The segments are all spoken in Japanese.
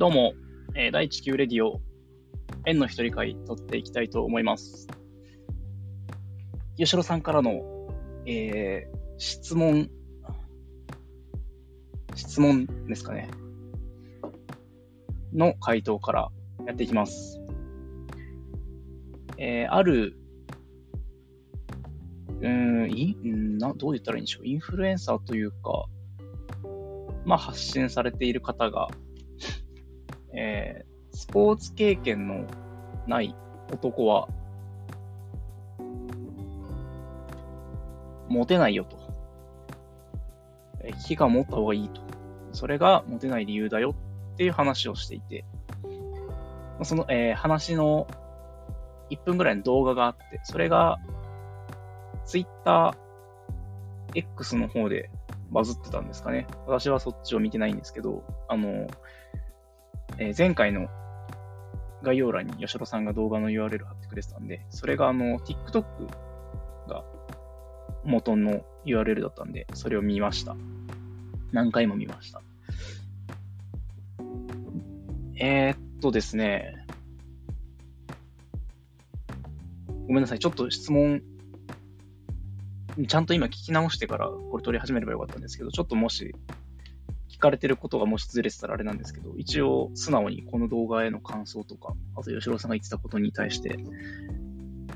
どうも、えー、第地球レディオ、円の一人会、撮っていきたいと思います。吉野さんからの、えー、質問、質問ですかね。の回答からやっていきます。えー、ある、うん、いんな、どう言ったらいいんでしょう。インフルエンサーというか、まあ、発信されている方が、えー、スポーツ経験のない男は、モテないよと。え危機感を持った方がいいと。それがモテない理由だよっていう話をしていて、その、えー、話の1分ぐらいの動画があって、それが Twitter X の方でバズってたんですかね。私はそっちを見てないんですけど、あの、えー、前回の概要欄に吉野さんが動画の URL 貼ってくれてたんで、それがあの、TikTok が元の URL だったんで、それを見ました。何回も見ました。えー、っとですね、ごめんなさい。ちょっと質問、ちゃんと今聞き直してからこれ取り始めればよかったんですけど、ちょっともしかれてることがもしずれてたらあれなんですけど、一応素直にこの動画への感想とか、あと吉郎さんが言ってたことに対して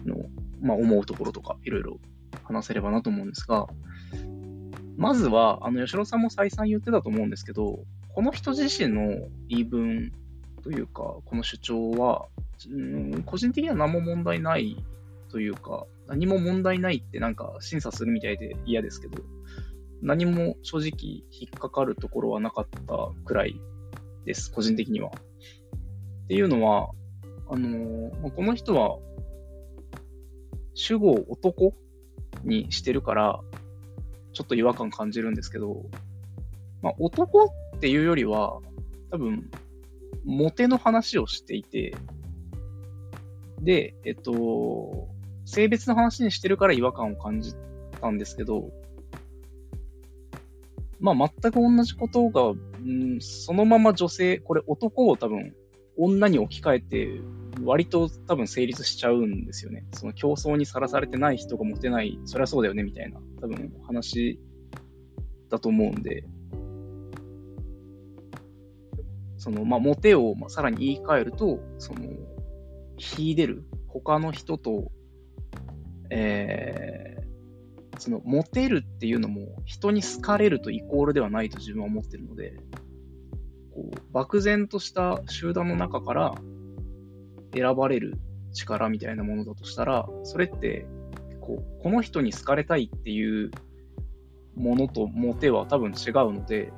の、まあ、思うところとか、いろいろ話せればなと思うんですが、まずは、あの、吉郎さんも再三言ってたと思うんですけど、この人自身の言い分というか、この主張は、うん、個人的には何も問題ないというか、何も問題ないってなんか審査するみたいで嫌ですけど、何も正直引っかかるところはなかったくらいです、個人的には。っていうのは、あのー、この人は主語を男にしてるから、ちょっと違和感感じるんですけど、まあ、男っていうよりは、多分、モテの話をしていて、で、えっと、性別の話にしてるから違和感を感じたんですけど、まあ、全く同じことが、うん、そのまま女性、これ男を多分、女に置き換えて、割と多分成立しちゃうんですよね。その競争にさらされてない人がモテない、そりゃそうだよね、みたいな、多分話だと思うんで、その、まあ、モテをまあさらに言い換えると、その、秀でる、他の人と、えー、その、モテるっていうのも、人に好かれるとイコールではないと自分は思ってるので、こう、漠然とした集団の中から選ばれる力みたいなものだとしたら、それって、こう、この人に好かれたいっていうものとモテは多分違うので、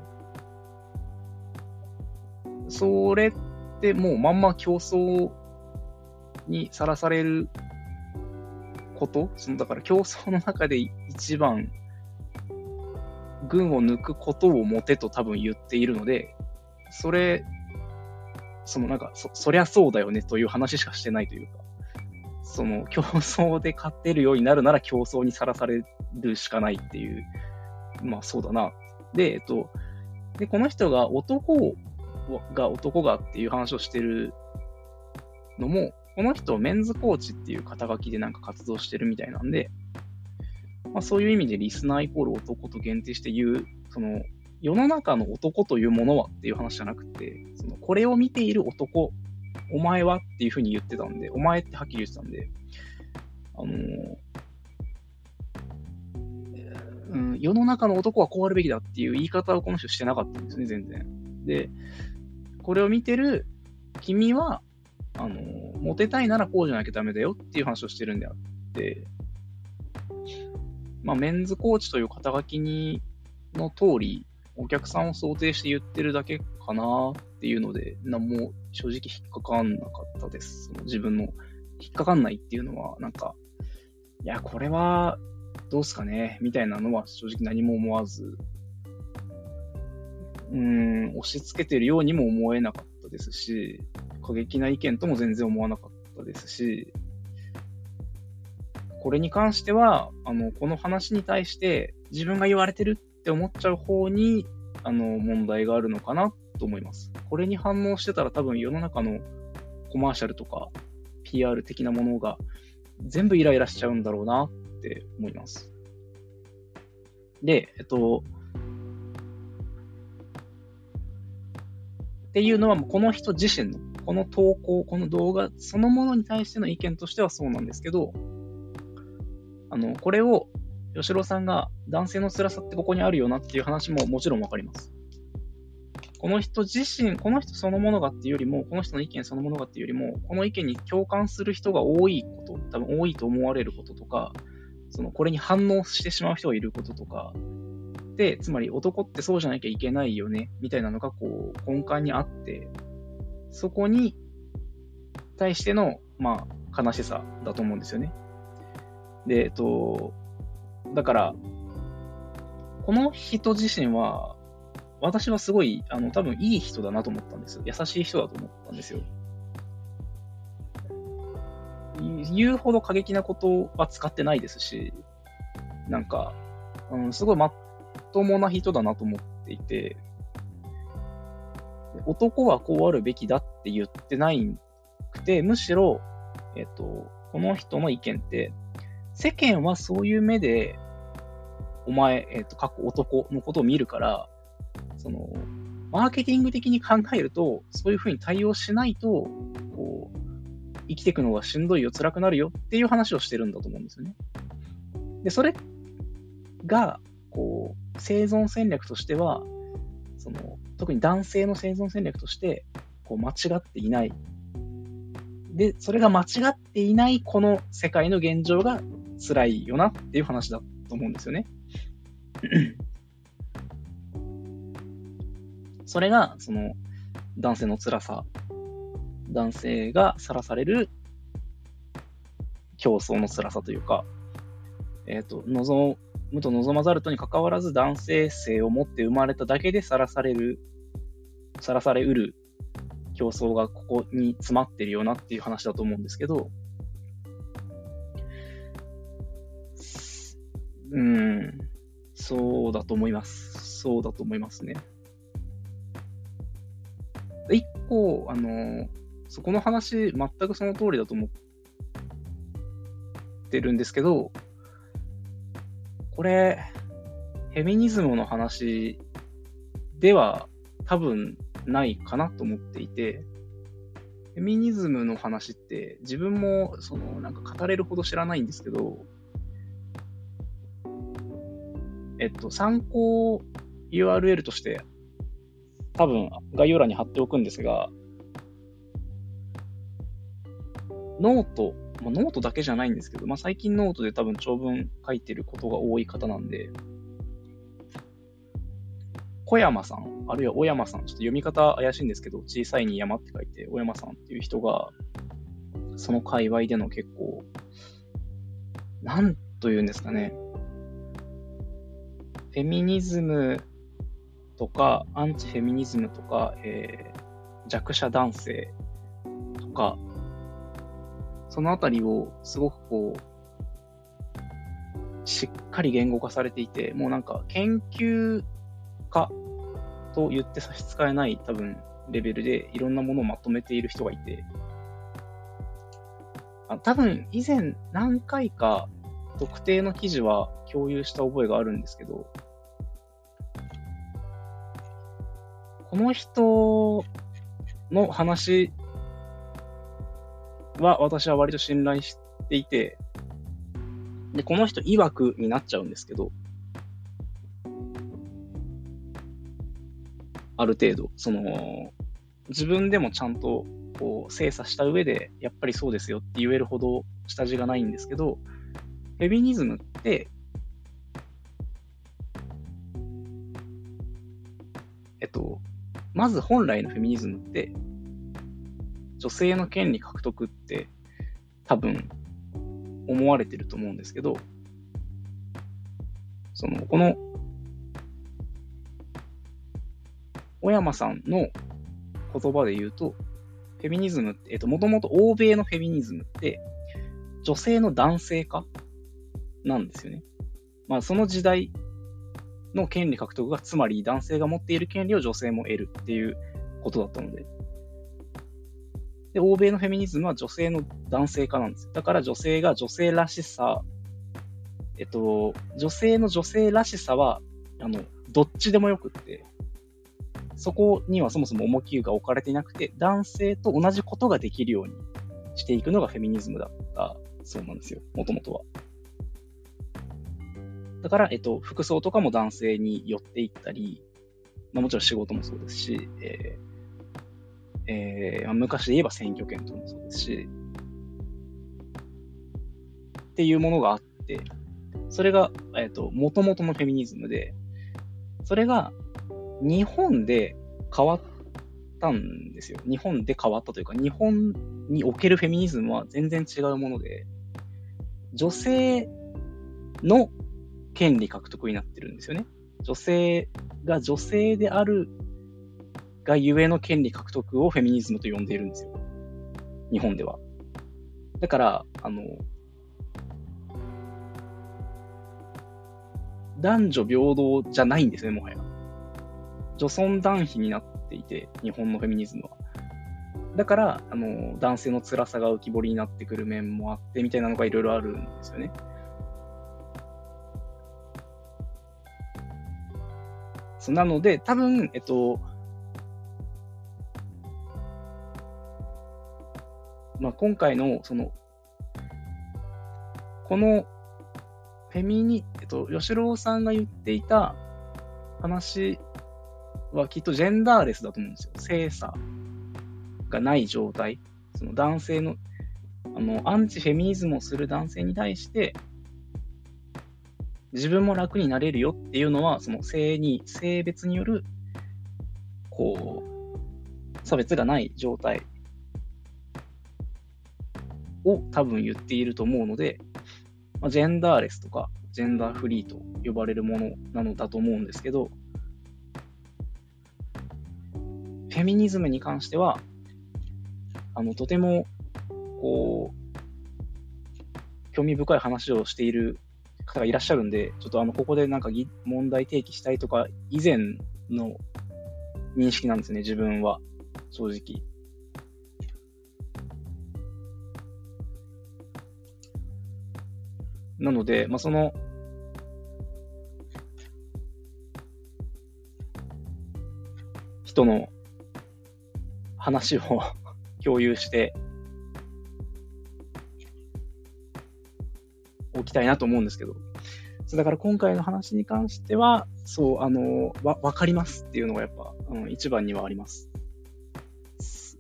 それってもうまんま競争にさらされること、そのだから競争の中で一番群を抜くことをモテと多分言っているので、それ、そのなんかそ、そりゃそうだよねという話しかしてないというか、その 競争で勝てるようになるなら競争にさらされるしかないっていう、まあそうだな。で、えっと、で、この人が男が男がっていう話をしてるのも、この人、メンズコーチっていう肩書きでなんか活動してるみたいなんで、まあ、そういう意味でリスナーイコール男と限定して言う、その、世の中の男というものはっていう話じゃなくて、そのこれを見ている男、お前はっていうふうに言ってたんで、お前ってはっきり言ってたんで、あのー、うん、世の中の男はこうあるべきだっていう言い方をこの人してなかったんですね、全然。で、これを見てる君は、あの、モテたいならこうじゃなきゃダメだよっていう話をしてるんであって、まあ、メンズコーチという肩書きに、の通り、お客さんを想定して言ってるだけかなっていうので、何も正直引っかかんなかったです。その自分の引っかかんないっていうのは、なんか、いや、これはどうすかねみたいなのは正直何も思わず、うん、押し付けてるようにも思えなかったですし、過激な意見とも全然思わなかったですし、これに関しては、あの、この話に対して自分が言われてるって思っちゃう方に、あの、問題があるのかなと思います。これに反応してたら多分世の中のコマーシャルとか PR 的なものが全部イライラしちゃうんだろうなって思います。で、えっと、っていうのは、この人自身の、この投稿、この動画そのものに対しての意見としてはそうなんですけど、あの、これを、吉郎さんが男性の辛さってここにあるよなっていう話ももちろんわかります。この人自身、この人そのものがっていうよりも、この人の意見そのものがっていうよりも、この意見に共感する人が多いこと、多分多いと思われることとか、そのこれに反応してしまう人がいることとか、で、つまり男ってそうじゃなきゃいけないよね、みたいなのがこう根幹にあって、そこに対しての、まあ、悲しさだと思うんですよね。で、えっと、だから、この人自身は、私はすごい、あの、多分いい人だなと思ったんです。優しい人だと思ったんですよ。言うほど過激なことは使ってないですし、なんか、うん、すごいまっともな人だなと思っていて、男はこうあるべきだって言ってないくて、むしろ、えっと、この人の意見って、世間はそういう目で、お前、えっと、過去男のことを見るから、その、マーケティング的に考えると、そういうふうに対応しないと、こう、生きていくのがしんどいよ、辛くなるよっていう話をしてるんだと思うんですよね。で、それが、こう、生存戦略としては、その、特に男性の生存戦略として、こう、間違っていない。で、それが間違っていないこの世界の現状が辛いよなっていう話だと思うんですよね。それが、その、男性の辛さ、男性がさらされる競争の辛さというか、えっ、と、望むと望まざるとに関わらず男性性を持って生まれただけでさらされる、さらされうる競争がここに詰まってるよなっていう話だと思うんですけど、うん、そうだと思います。そうだと思いますね。一個、あの、そこの話、全くその通りだと思ってるんですけど、これ、フェミニズムの話では多分ないかなと思っていて、フェミニズムの話って自分もそのなんか語れるほど知らないんですけど、えっと、参考 URL として多分概要欄に貼っておくんですが、ノート、まあ、ノートだけじゃないんですけど、まあ、最近ノートで多分長文書いてることが多い方なんで、小山さん、あるいは小山さん、ちょっと読み方怪しいんですけど、小さいに山って書いて、小山さんっていう人が、その界隈での結構、なんというんですかね、フェミニズムとか、アンチフェミニズムとか、えー弱者男性とか、そのあたりをすごくこう、しっかり言語化されていて、もうなんか研究家と言って差し支えない多分レベルでいろんなものをまとめている人がいて、あ多分以前何回か特定の記事は共有した覚えがあるんですけど、この人の話は私は割と信頼していて、で、この人曰くになっちゃうんですけど、ある程度、その、自分でもちゃんとこう精査した上で、やっぱりそうですよって言えるほど下地がないんですけど、フェミニズムって、えっと、まず本来のフェミニズムって、女性の権利獲得って多分思われてると思うんですけど、その、この、小山さんの言葉で言うと、フェミニズムって、えっと、もともと欧米のフェミニズムって、女性の男性化なんですよね。まあ、その時代の権利獲得が、つまり男性が持っている権利を女性も得るっていうことだったので。で、欧米のフェミニズムは女性の男性化なんですよ。だから女性が女性らしさ、えっと、女性の女性らしさは、あの、どっちでもよくって、そこにはそもそも重きが置かれていなくて、男性と同じことができるようにしていくのがフェミニズムだったそうなんですよ、もともとは。だから、えっと、服装とかも男性に寄っていったり、まあ、もちろん仕事もそうですし、えーえーまあ、昔で言えば選挙権とかもそうですし、っていうものがあって、それが、えっ、ー、と、元々のフェミニズムで、それが日本で変わったんですよ。日本で変わったというか、日本におけるフェミニズムは全然違うもので、女性の権利獲得になってるんですよね。女性が女性であるがゆえの権利獲得をフェミニズムと呼んでいるんですよ。日本では。だから、あの、男女平等じゃないんですね、もはや。女尊男卑になっていて、日本のフェミニズムは。だから、あの、男性の辛さが浮き彫りになってくる面もあって、みたいなのがいろいろあるんですよね。なので、多分、えっと、まあ、今回の、その、この、フェミニ、えっと、吉郎さんが言っていた話はきっとジェンダーレスだと思うんですよ。性差がない状態。その男性の、あの、アンチフェミニズムをする男性に対して、自分も楽になれるよっていうのは、その性に、性別による、こう、差別がない状態を多分言っていると思うので、まあ、ジェンダーレスとか、ジェンダーフリーと呼ばれるものなのだと思うんですけど、フェミニズムに関しては、あの、とても、こう、興味深い話をしている方がいらっしゃるんで、ちょっとあの、ここでなんか問題提起したいとか、以前の認識なんですね、自分は。正直。なので、まあ、その、人の話を 共有しておきたいなと思うんですけど、だから今回の話に関しては、そう、あの、わ、わかりますっていうのがやっぱ、あの、一番にはあります。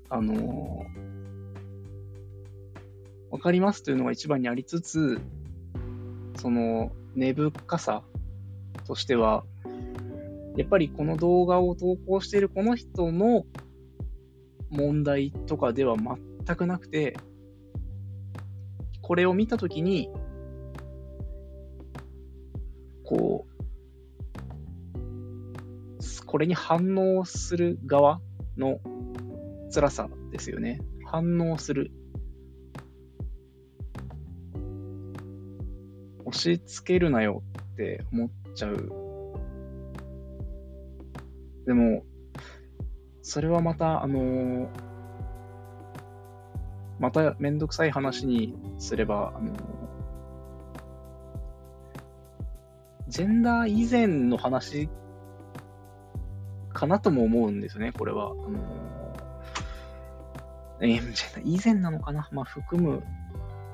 あの、わかりますというのが一番にありつつ、その、根深さとしては、やっぱりこの動画を投稿しているこの人の問題とかでは全くなくて、これを見たときに、こう、これに反応する側の辛さですよね。反応する。し付けるなよって思っちゃう。でも、それはまた、あのー、まためんどくさい話にすれば、あのージェンダー以前の話かなとも思うんですよね、これは。あのー、えー、ジェンダー以前なのかな？まあ、含む、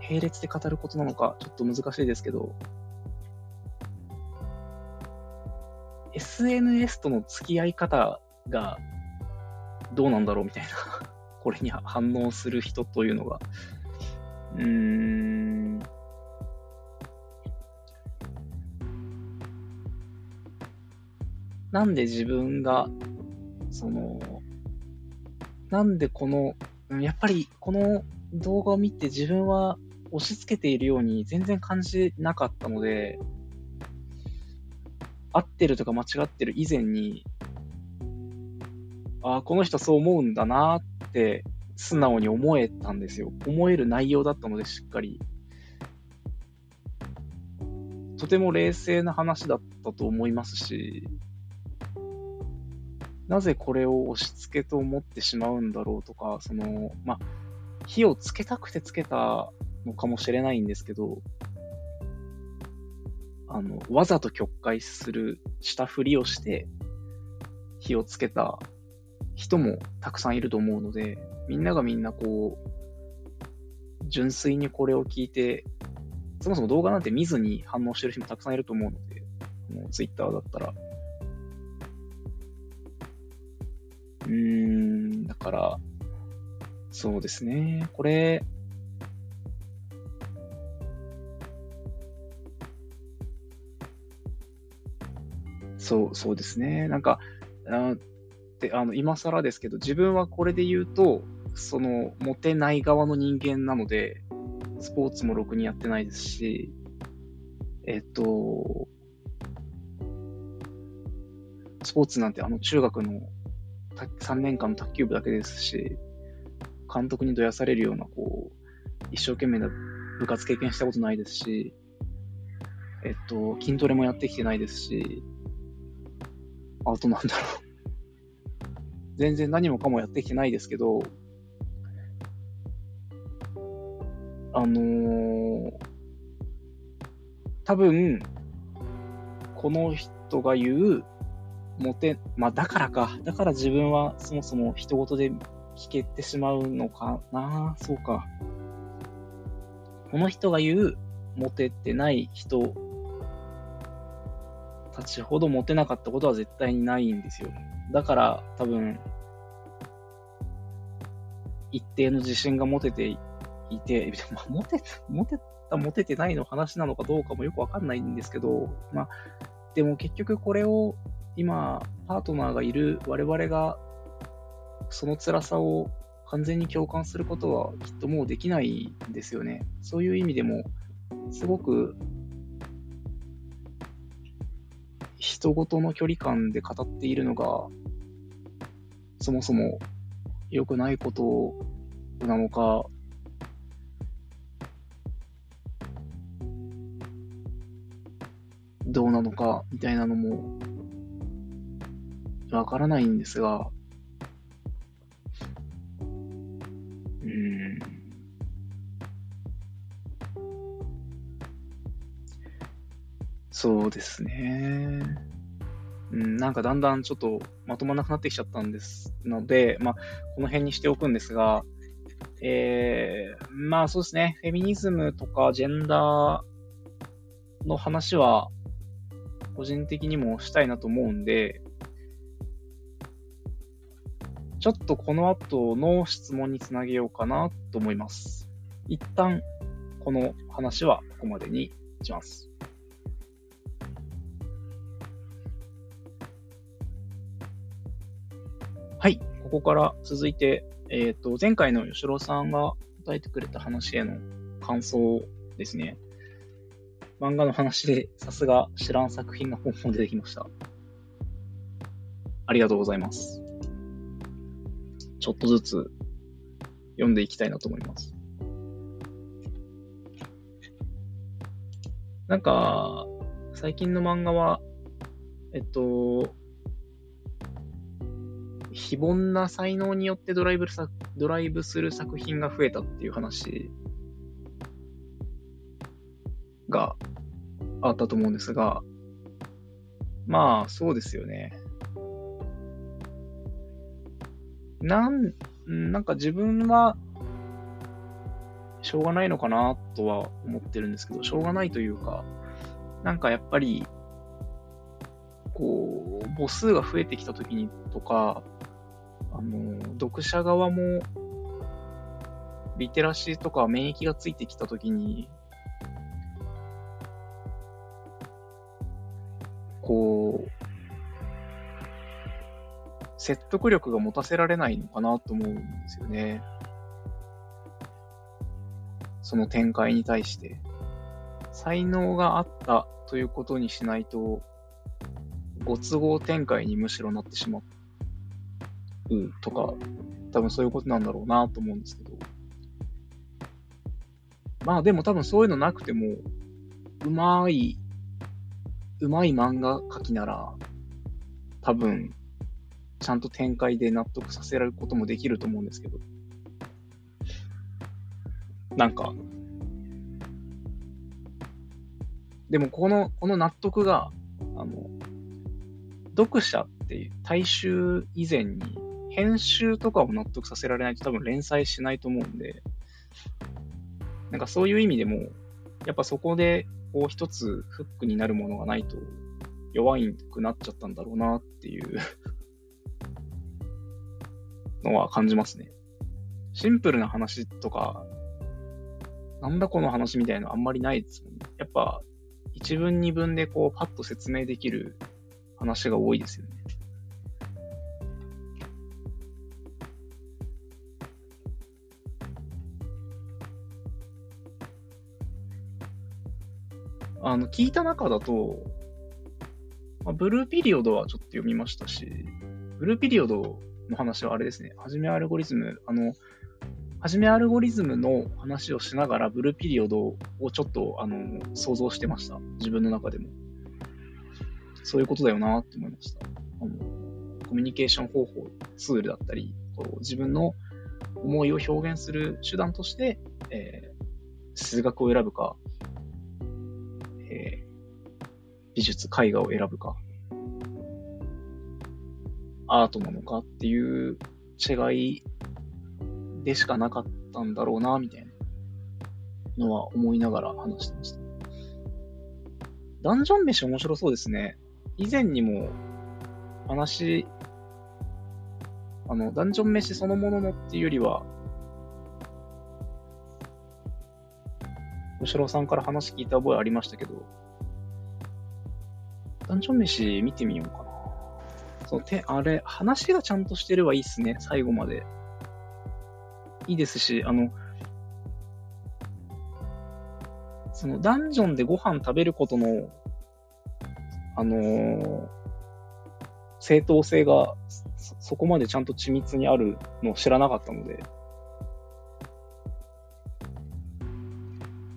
並列で語ることなのか、ちょっと難しいですけど、SNS との付き合い方がどうなんだろうみたいなこれに反応する人というのが、うーん、なんで自分が、その、なんでこの、やっぱりこの動画を見て自分は押し付けているように全然感じなかったので、合ってるとか間違ってる以前に、ああ、この人そう思うんだなって素直に思えたんですよ。思える内容だったのでしっかり。とても冷静な話だったと思いますし、なぜこれを押し付けと思ってしまうんだろうとか、その、まあ、火をつけたくてつけたのかもしれないんですけど、あの、わざと曲解する、したふりをして、火をつけた人もたくさんいると思うので、みんながみんなこう、純粋にこれを聞いて、そもそも動画なんて見ずに反応してる人もたくさんいると思うので、もう Twitter だったら。うーん、だから、そうですね。これ、そう、そうですね。なんか、あであの今更ですけど、自分はこれで言うと、その、モテない側の人間なので、スポーツもろくにやってないですし、えっと、スポーツなんてあの中学の3年間の卓球部だけですし、監督にどやされるような、こう、一生懸命な部活経験したことないですし、えっと、筋トレもやってきてないですし、あとなんだろう。全然何もかもやってきてないですけど、あのー、多分、この人が言う、モテ、まあだからか。だから自分はそもそも人事で聞けてしまうのかな。そうか。この人が言う、モテてない人たちほどモテなかったことは絶対にないんですよ。だから多分、一定の自信が持てていて、まあ、モテ、モテた、モテてないの話なのかどうかもよくわかんないんですけど、まあ、でも結局これを今、パートナーがいる我々が、その辛さを完全に共感することはきっともうできないんですよね。そういう意味でも、すごく、人ごとの距離感で語っているのが、そもそも良くないことなのか、どうなのかみたいなのもわからないんですが、そうですね。うん、なんかだんだんちょっとまとまらなくなってきちゃったんですので、まあ、この辺にしておくんですが、えー、まあそうですね、フェミニズムとかジェンダーの話は、個人的にもしたいなと思うんで、ちょっとこの後の質問につなげようかなと思います。一旦、この話はここまでにします。ここから続いて、えっ、ー、と、前回の吉郎さんが答えてくれた話への感想ですね。漫画の話でさすが知らん作品が本も出てきました。ありがとうございます。ちょっとずつ読んでいきたいなと思います。なんか、最近の漫画は、えっと、非凡な才能によってドライブさドライブする作品が増えたっていう話があったと思うんですが、まあ、そうですよね。なん、なんか自分は、しょうがないのかなとは思ってるんですけど、しょうがないというか、なんかやっぱり、こう、母数が増えてきたときにとか、あの、読者側も、リテラシーとか免疫がついてきたときに、こう、説得力が持たせられないのかなと思うんですよね。その展開に対して。才能があったということにしないと、ご都合展開にむしろなってしまっうとか、多分そういうことなんだろうなと思うんですけど。まあでも多分そういうのなくても、うまい、うまい漫画描きなら、多分ちゃんと展開で納得させられることもできると思うんですけど、なんか、でもこの、この納得が、あの、読者っていう大衆以前に編集とかを納得させられないと多分連載しないと思うんで、なんかそういう意味でも、やっぱそこでこう一つフックになるものがないと弱いくなっちゃったんだろうなっていう のは感じますね。シンプルな話とか、なんだこの話みたいなのあんまりないですもんね。やっぱ一文二文でこうパッと説明できる話が多いですよね。あの、聞いた中だと、まあ、ブルーピリオドはちょっと読みましたし、ブルーピリオドの話はあれですね、はじめアルゴリズム、あの、はじめアルゴリズムの話をしながら、ブルーピリオドをちょっと、あの、想像してました。自分の中でも。そういうことだよなって思いました。あの、コミュニケーション方法、ツールだったり、こう自分の思いを表現する手段として、えー、数学を選ぶか、美術、絵画を選ぶか、アートなのかっていう違いでしかなかったんだろうな、みたいなのは思いながら話してました。ダンジョン飯面白そうですね。以前にも話、あの、ダンジョン飯そのもののっていうよりは、吉郎さんから話聞いた覚えありましたけど、ダンジョン飯見てみようかな。そう、て、あれ、話がちゃんとしてればいいっすね、最後まで。いいですし、あの、そのダンジョンでご飯食べることの、あのー、正当性がそこまでちゃんと緻密にあるのを知らなかったので、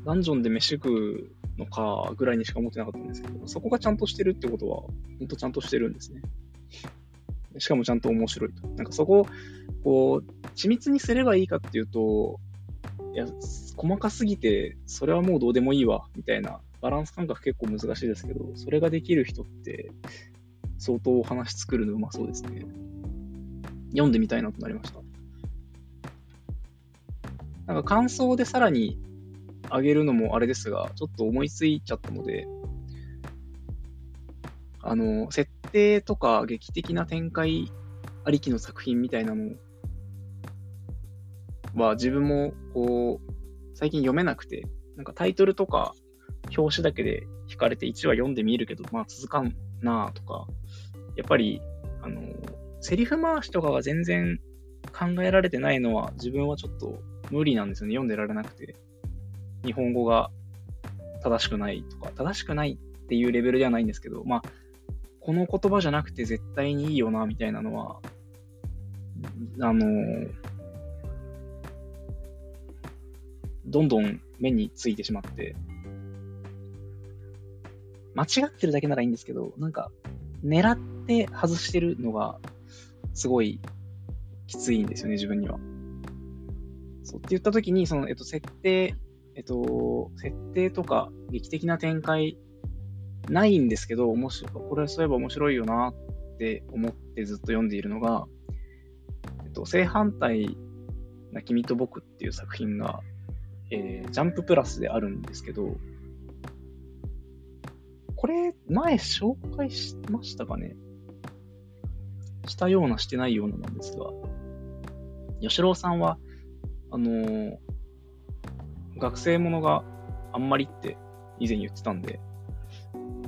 ダンジョンで飯食うのかぐらいにしか思ってなかったんですけど、そこがちゃんとしてるってことは、ほんとちゃんとしてるんですね。しかもちゃんと面白いと。なんかそこを、こう、緻密にすればいいかっていうと、いや、細かすぎて、それはもうどうでもいいわ、みたいな、バランス感覚結構難しいですけど、それができる人って、相当お話作るのうまそうですね。読んでみたいなとなりました。なんか感想でさらにあげるのもあれですが、ちょっと思いついちゃったので、あの、設定とか劇的な展開ありきの作品みたいなのは自分もこう、最近読めなくて、なんかタイトルとか表紙だけで惹かれて1話読んでみるけど、まあ続かんなとか、やっぱり、あの、セリフ回しとかが全然考えられてないのは自分はちょっと無理なんですよね。読んでられなくて。日本語が正しくないとか、正しくないっていうレベルではないんですけど、まあ、この言葉じゃなくて絶対にいいよな、みたいなのは、あのどんどん目についてしまって、間違ってるだけならいいんですけど、なんか、狙って外してるのが、すごいきついんですよね、自分には。そうって言ったときに、その、えっと、設定えっと、設定とか劇的な展開ないんですけど、面白これそういえば面白いよなって思ってずっと読んでいるのが、えっと、正反対な君と僕っていう作品が、えー、ジャンププラスであるんですけど、これ、前紹介しましたかね？したような、してないようななんですが、吉郎さんは、あのー、学生ものがあんまりって以前言ってたんで、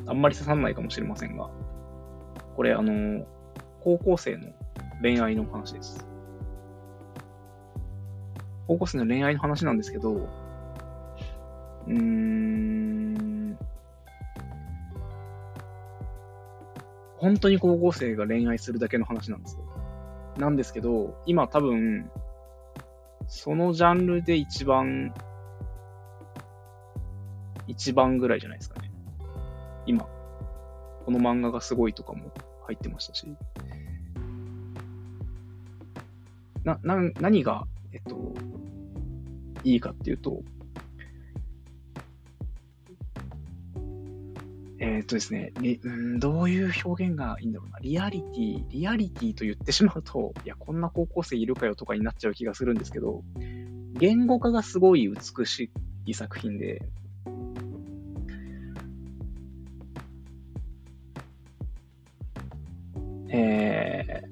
あんまり刺さんないかもしれませんが、これあの、高校生の恋愛の話です。高校生の恋愛の話なんですけど、うーん、本当に高校生が恋愛するだけの話なんですよ。なんですけど、今多分、そのジャンルで一番一番ぐらいじゃないですかね。今。この漫画がすごいとかも入ってましたし。な、な、何が、えっと、いいかっていうと、え、っとですね、うん、どういう表現がいいんだろうな。リアリティ、リアリティと言ってしまうと、いや、こんな高校生いるかよとかになっちゃう気がするんですけど、言語化がすごい美しい作品で、えー、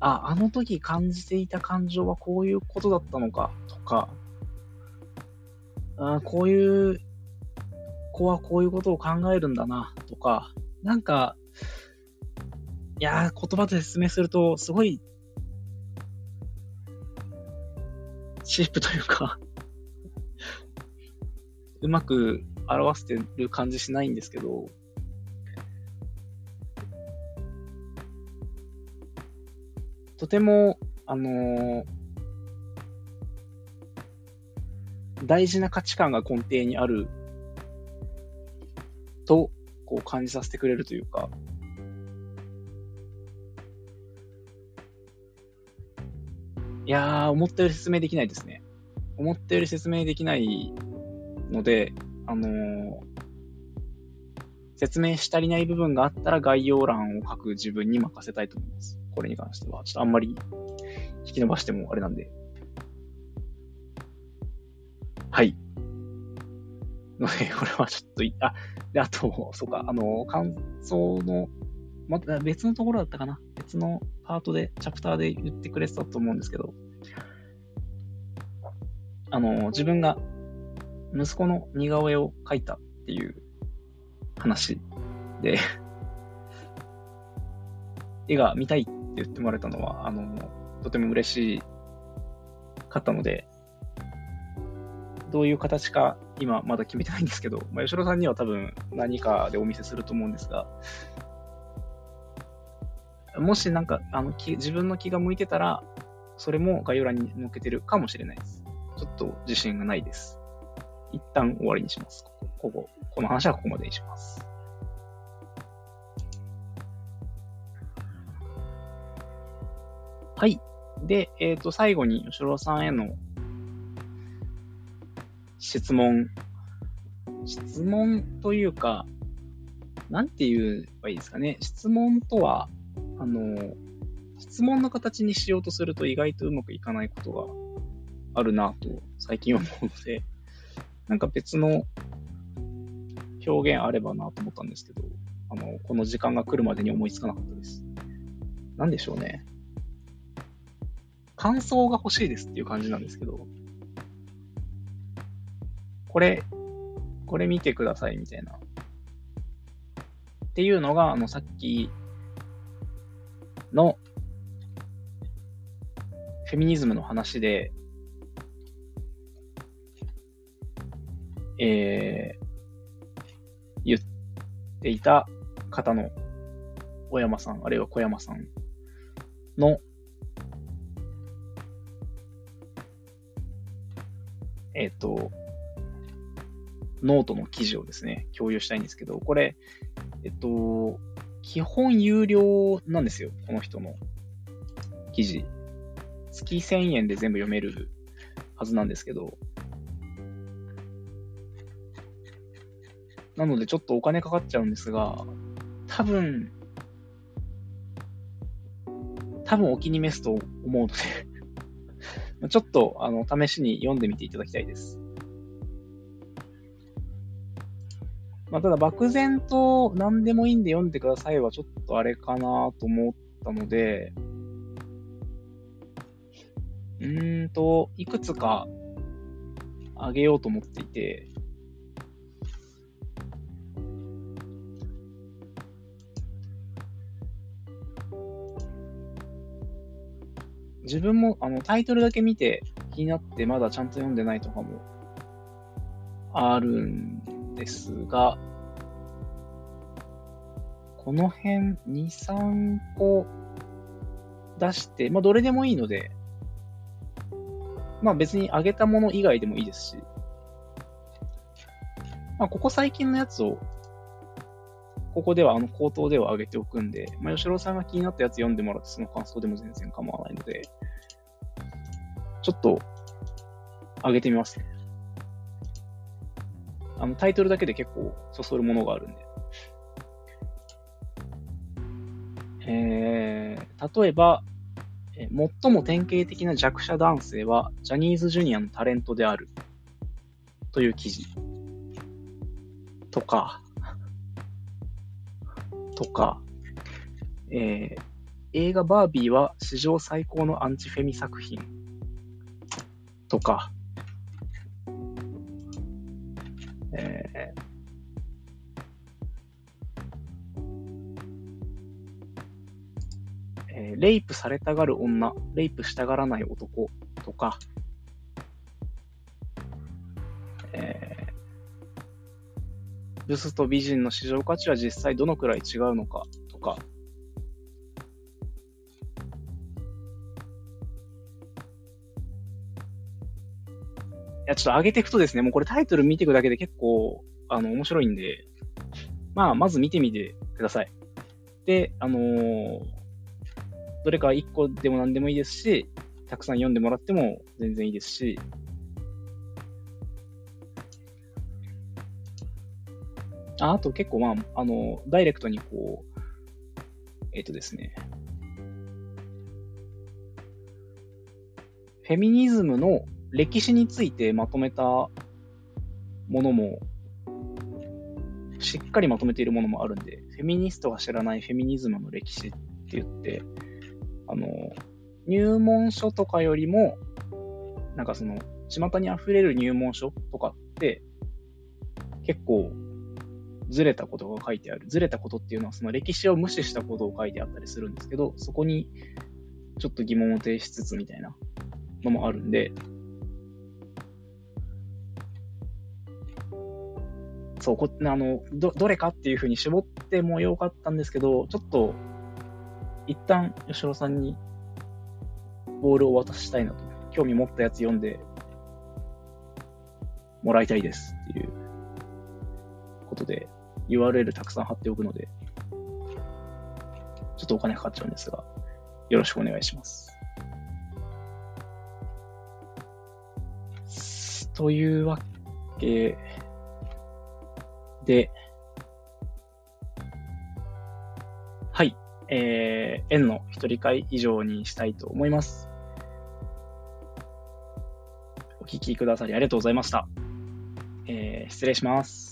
あ、あの時感じていた感情はこういうことだったのかとか、あこういう子はこういうことを考えるんだなとか、なんか、いやー、言葉で説明すると、すごい、チープというか。うまく表してる感じしないんですけど、とても、あのー、大事な価値観が根底にあると、こう感じさせてくれるというか、いやー、思ったより説明できないですね。思ったより説明できないので、あのー、説明し足りない部分があったら概要欄を書く自分に任せたいと思います。これに関しては。ちょっとあんまり引き伸ばしてもあれなんで。はい。ので、これはちょっとい、あ、で、あと、そうか、あの、感想の、また別のところだったかな。別のパートで、チャプターで言ってくれてたと思うんですけど、あの、自分が息子の似顔絵を描いたっていう話で 絵が見たいって言ってもらえたのは、あの、とても嬉しかったので、どういう形か今まだ決めてないんですけど、まあ、吉野さんには多分何かでお見せすると思うんですが、もしなんかあの自分の気が向いてたら、それも概要欄に載っけてるかもしれないです。ちょっと自信がないです。一旦終わりにします。ここ、ここ、の話はここまでにします。はい。で、えっ、ー、と、最後に吉郎さんへの質問。質問というか、なんて言えばいいですかね。質問とは、あの、質問の形にしようとすると意外とうまくいかないことがあるなと最近思うので、なんか別の表現あればなと思ったんですけど、あの、この時間が来るまでに思いつかなかったです。なんでしょうね。感想が欲しいですっていう感じなんですけど、これ、これ見てくださいみたいな。っていうのが、あの、さっきのフェミニズムの話で、えー、言っていた方の小山さん、あるいは小山さんの、えっ、ー、と、ノートの記事をですね、共有したいんですけど、これ、えっと、基本有料なんですよ、この人の記事。月1000円で全部読めるはずなんですけど、なのでちょっとお金かかっちゃうんですが、多分、多分お気に召すと思うので ちょっと、あの、試しに読んでみていただきたいです。まあ、ただ、漠然と何でもいいんで読んでくださいはちょっとあれかなと思ったので、うーんと、いくつかあげようと思っていて、自分もあのタイトルだけ見て気になってまだちゃんと読んでないとかもあるんですが、この辺2、3個出して、まあどれでもいいので、まあ別にあげたもの以外でもいいですし、まあここ最近のやつをここでは、あの、口頭では上げておくんで、まあ、吉郎さんが気になったやつ読んでもらって、その感想でも全然構わないので、ちょっと、上げてみますね。あの、タイトルだけで結構そそるものがあるんで。えー、例えば、最も典型的な弱者男性はジャニーズジュニアのタレントであるという記事とか、とか、えー、映画バービーは史上最高のアンチフェミ作品とか、えー、えー、レイプされたがる女、レイプしたがらない男とか、ブスと美人の市場価値は実際どのくらい違うのかとか、いや、ちょっと上げていくとですね、もうこれタイトル見ていくだけで結構、あの、面白いんで、まあ、まず見てみてください。で、あのー、どれか1個でも何でもいいですし、たくさん読んでもらっても全然いいですし、ああと結構まあ、あの、ダイレクトにこう、えっ、とですね、フェミニズムの歴史についてまとめたものも、しっかりまとめているものもあるんで、フェミニストが知らないフェミニズムの歴史って言って、あの、入門書とかよりも、なんかその、巷に溢れる入門書とかって、結構ずれたことが書いてある。ずれたことっていうのはその歴史を無視したことを書いてあったりするんですけど、そこにちょっと疑問を呈しつつみたいなのもあるんで、そう、こあのど、どれかっていうふうに絞ってもよかったんですけど、ちょっと、一旦、吉野さんにボールを渡したいなと。興味持ったやつ読んでもらいたいですっていうことで、URL たくさん貼っておくので、ちょっとお金かかっちゃうんですが、よろしくお願いします。というわけで、はい、えー、円の一人会以上にしたいと思います。お聞きくださりありがとうございました。えー、失礼します。